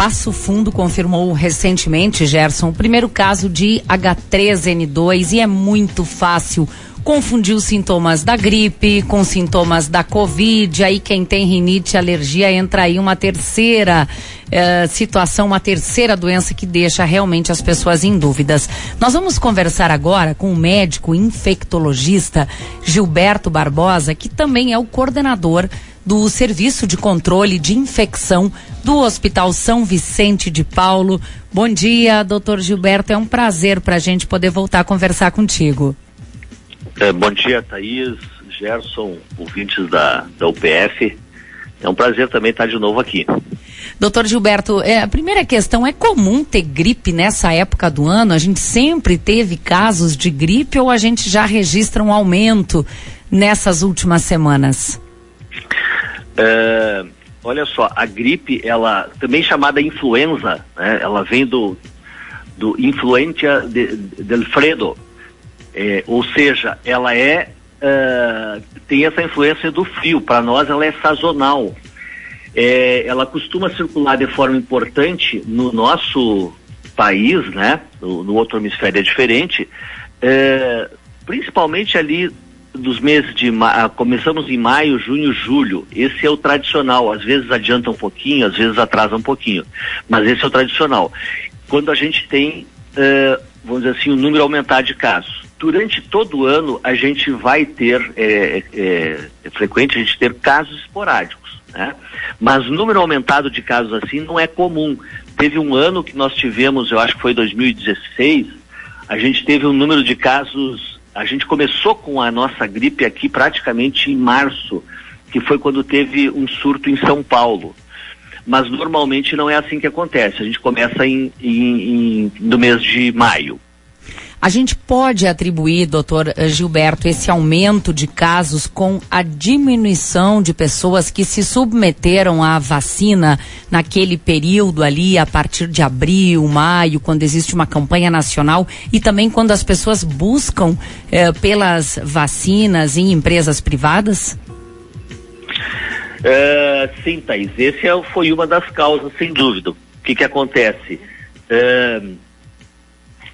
Passo Fundo confirmou recentemente, Gerson, o primeiro caso de H3N2 e é muito fácil confundir os sintomas da gripe com sintomas da Covid. Aí quem tem rinite, alergia, entra aí uma terceira eh, situação, uma terceira doença que deixa realmente as pessoas em dúvidas. Nós vamos conversar agora com o médico infectologista Gilberto Barbosa, que também é o coordenador do Serviço de Controle de Infecção do Hospital São Vicente de Paulo. Bom dia, doutor Gilberto. É um prazer para a gente poder voltar a conversar contigo. É, bom dia, Thaís, Gerson, ouvintes da, da UPF. É um prazer também estar de novo aqui. Doutor Gilberto, é, a primeira questão, é comum ter gripe nessa época do ano? A gente sempre teve casos de gripe ou a gente já registra um aumento nessas últimas semanas? É, olha só, a gripe, ela também chamada influenza, né, ela vem do, do influenza de, del fredo, é, ou seja, ela é uh, tem essa influência do frio. Para nós, ela é sazonal. É, ela costuma circular de forma importante no nosso país, né? No, no outro hemisfério é diferente. É, principalmente ali dos meses de ma começamos em maio, junho, julho. Esse é o tradicional. Às vezes adianta um pouquinho, às vezes atrasa um pouquinho, mas esse é o tradicional. Quando a gente tem, uh, vamos dizer assim, o um número aumentar de casos durante todo o ano a gente vai ter, é, é, é, frequente a gente ter casos esporádicos, né? Mas número aumentado de casos assim não é comum. Teve um ano que nós tivemos, eu acho que foi 2016, a gente teve um número de casos, a gente começou com a nossa gripe aqui praticamente em março, que foi quando teve um surto em São Paulo. Mas normalmente não é assim que acontece. A gente começa em, em, em no mês de maio. A gente pode atribuir, doutor eh, Gilberto, esse aumento de casos com a diminuição de pessoas que se submeteram à vacina naquele período ali, a partir de abril, maio, quando existe uma campanha nacional e também quando as pessoas buscam eh, pelas vacinas em empresas privadas? Uh, sim, Thaís, esse é, foi uma das causas, sem dúvida. O que, que acontece? Uh,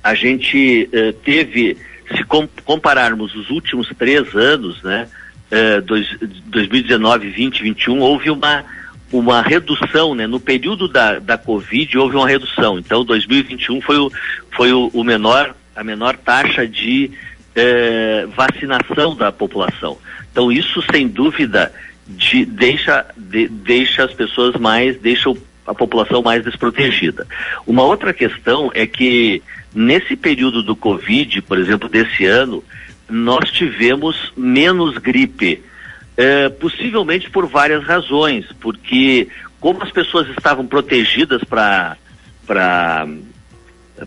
a gente uh, teve, se com, compararmos os últimos três anos, né, uh, dois, 2019, 20, 21, houve uma, uma redução, né, no período da, da Covid houve uma redução. Então, 2021 foi o, foi o, o menor, a menor taxa de uh, vacinação da população. Então, isso sem dúvida de, deixa, de, deixa as pessoas mais, deixa a população mais desprotegida. Uma outra questão é que Nesse período do Covid, por exemplo, desse ano, nós tivemos menos gripe. É, possivelmente por várias razões, porque como as pessoas estavam protegidas para para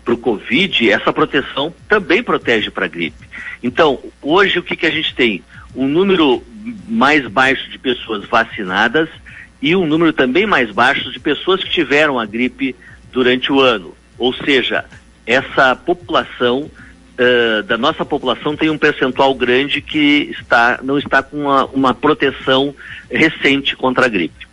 o Covid, essa proteção também protege para a gripe. Então, hoje o que, que a gente tem? Um número mais baixo de pessoas vacinadas e um número também mais baixo de pessoas que tiveram a gripe durante o ano. Ou seja, essa população uh, da nossa população tem um percentual grande que está não está com uma, uma proteção recente contra a gripe.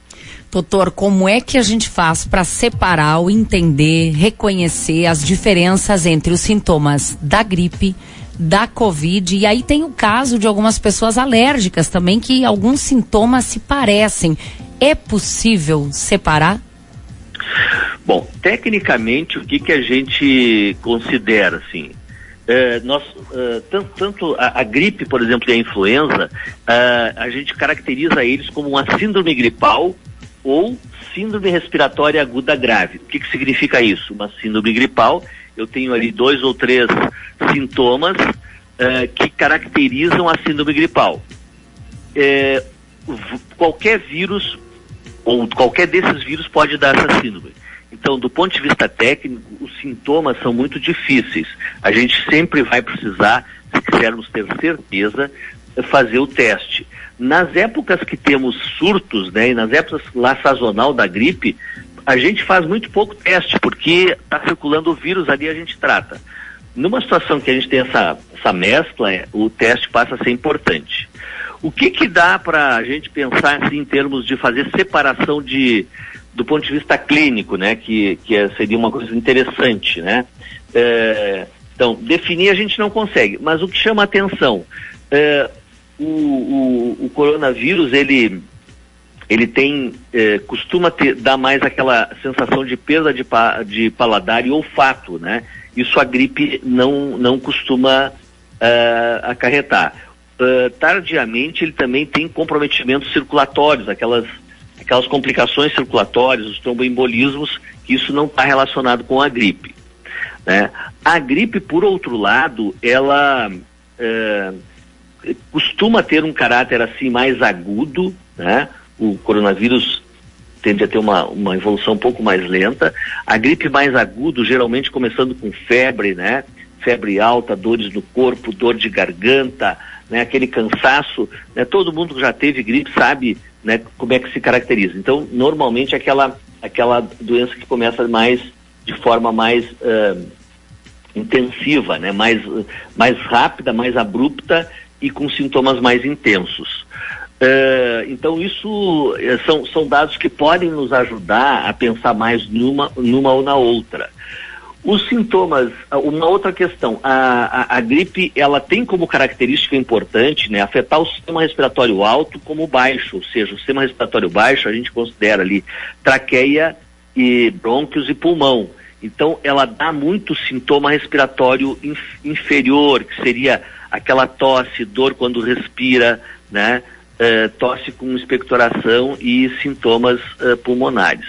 Doutor, como é que a gente faz para separar, ou entender, reconhecer as diferenças entre os sintomas da gripe, da Covid? E aí tem o caso de algumas pessoas alérgicas também, que alguns sintomas se parecem. É possível separar? Bom, tecnicamente, o que, que a gente considera, assim? É, nós, uh, tanto, tanto a, a, gripe, por exemplo, e a influenza, uh, a gente caracteriza eles como uma síndrome gripal ou síndrome respiratória aguda grave. O que, que significa isso? Uma síndrome gripal, eu tenho ali dois ou três sintomas uh, que caracterizam a síndrome gripal. É, qualquer vírus ou qualquer desses vírus pode dar essa síndrome. Então, do ponto de vista técnico, os sintomas são muito difíceis. A gente sempre vai precisar, se quisermos ter certeza, fazer o teste. Nas épocas que temos surtos, né, e nas épocas lá sazonal da gripe, a gente faz muito pouco teste, porque está circulando o vírus ali a gente trata. Numa situação que a gente tem essa, essa mescla, é, o teste passa a ser importante. O que que dá para a gente pensar assim, em termos de fazer separação de do ponto de vista clínico, né? Que, que é, seria uma coisa interessante, né? É, então, definir a gente não consegue, mas o que chama atenção, é, o, o, o, coronavírus, ele, ele tem, é, costuma ter, dar mais aquela sensação de perda de, pa, de paladar e olfato, né? Isso a gripe não, não costuma uh, acarretar. Uh, tardiamente, ele também tem comprometimentos circulatórios, aquelas, aquelas complicações circulatórias, os tromboembolismos, que isso não está relacionado com a gripe. Né? A gripe, por outro lado, ela uh, costuma ter um caráter assim mais agudo, né? O coronavírus tende a ter uma, uma evolução um pouco mais lenta. A gripe mais agudo, geralmente começando com febre, né? Febre alta, dores no corpo, dor de garganta, né? Aquele cansaço, né? Todo mundo que já teve gripe sabe, né? Como é que se caracteriza. Então, normalmente é aquela aquela doença que começa mais de forma mais uh, intensiva, né? Mais mais rápida, mais abrupta e com sintomas mais intensos. Uh, então isso uh, são, são dados que podem nos ajudar a pensar mais numa, numa ou na outra. Os sintomas, uh, uma outra questão, a, a, a, gripe ela tem como característica importante né, afetar o sistema respiratório alto como baixo, ou seja, o sistema respiratório baixo a gente considera ali traqueia e brônquios e pulmão. Então ela dá muito sintoma respiratório inf, inferior, que seria aquela tosse, dor quando respira, né? Uh, tosse com expectoração e sintomas uh, pulmonares.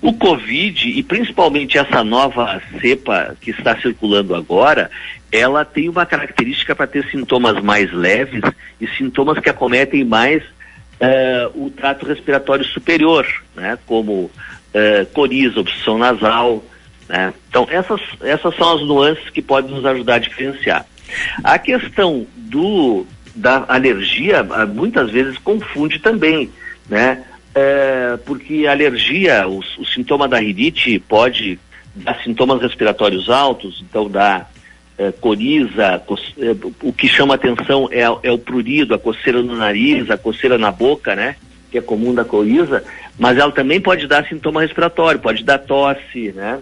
O Covid, e principalmente essa nova cepa que está circulando agora, ela tem uma característica para ter sintomas mais leves e sintomas que acometem mais uh, o trato respiratório superior, né? como coriza, obstrução nasal. Né? Então, essas, essas são as nuances que podem nos ajudar a diferenciar. A questão do da alergia muitas vezes confunde também, né? É, porque a alergia, o, o, sintoma da rinite pode dar sintomas respiratórios altos, então dá é, coriza, co, é, o que chama atenção é, é, o prurido, a coceira no nariz, a coceira na boca, né? Que é comum da coriza, mas ela também pode dar sintoma respiratório, pode dar tosse, né?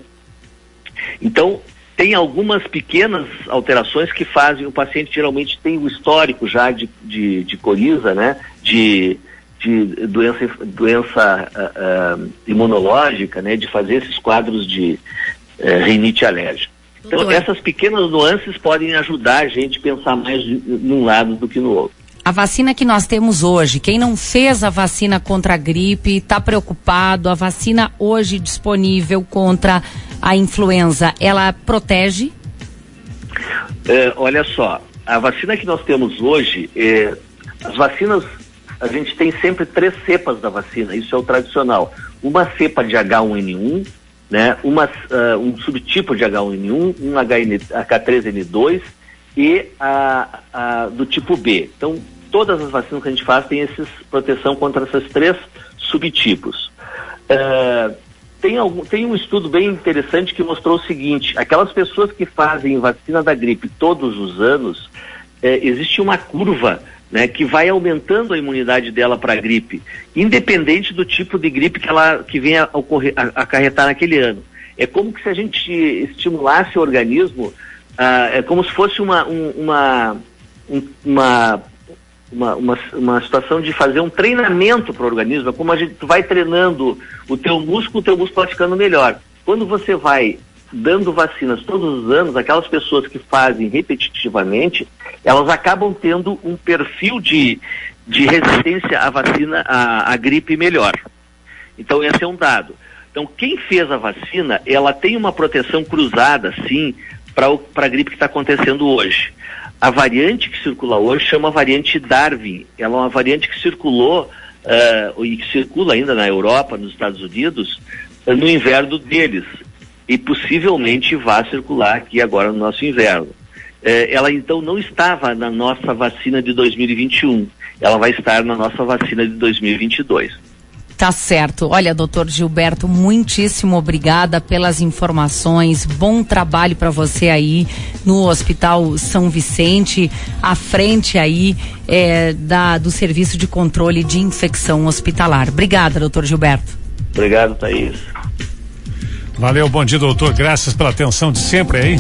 Então, tem algumas pequenas alterações que fazem, o paciente geralmente tem o histórico já de, de, de coriza, né? De, de doença, doença uh, uh, imunológica, né? De fazer esses quadros de uh, rinite alérgica. Então, essas pequenas nuances podem ajudar a gente a pensar mais num lado do que no outro. A vacina que nós temos hoje, quem não fez a vacina contra a gripe, está preocupado, a vacina hoje disponível contra a influenza, ela protege? É, olha só, a vacina que nós temos hoje, é, as vacinas, a gente tem sempre três cepas da vacina, isso é o tradicional. Uma cepa de H1N1, né, uma, uh, um subtipo de H1N1, um HN, H3N2 e a, a, do tipo B. Então, todas as vacinas que a gente faz têm essa proteção contra esses três subtipos. Uh, tem, algum, tem um estudo bem interessante que mostrou o seguinte: aquelas pessoas que fazem vacina da gripe todos os anos, é, existe uma curva né, que vai aumentando a imunidade dela para a gripe, independente do tipo de gripe que ela que venha a ocorrer, a, acarretar naquele ano. É como se a gente estimulasse o organismo, ah, é como se fosse uma, um, uma, um, uma uma, uma, uma situação de fazer um treinamento para o organismo, como a gente vai treinando o teu músculo, o teu músculo vai ficando melhor. Quando você vai dando vacinas todos os anos, aquelas pessoas que fazem repetitivamente, elas acabam tendo um perfil de, de resistência à vacina, à, à gripe melhor. Então esse é um dado. Então quem fez a vacina, ela tem uma proteção cruzada, sim, para a gripe que está acontecendo hoje. A variante que circula hoje chama variante Darwin. Ela é uma variante que circulou uh, e que circula ainda na Europa, nos Estados Unidos, uh, no inverno deles. E possivelmente vai circular aqui agora no nosso inverno. Uh, ela então não estava na nossa vacina de 2021. Ela vai estar na nossa vacina de 2022. Tá certo. Olha, doutor Gilberto, muitíssimo obrigada pelas informações. Bom trabalho para você aí no Hospital São Vicente, à frente aí é, da, do Serviço de Controle de Infecção Hospitalar. Obrigada, doutor Gilberto. Obrigado, Thaís. Valeu, bom dia, doutor. Graças pela atenção de sempre aí.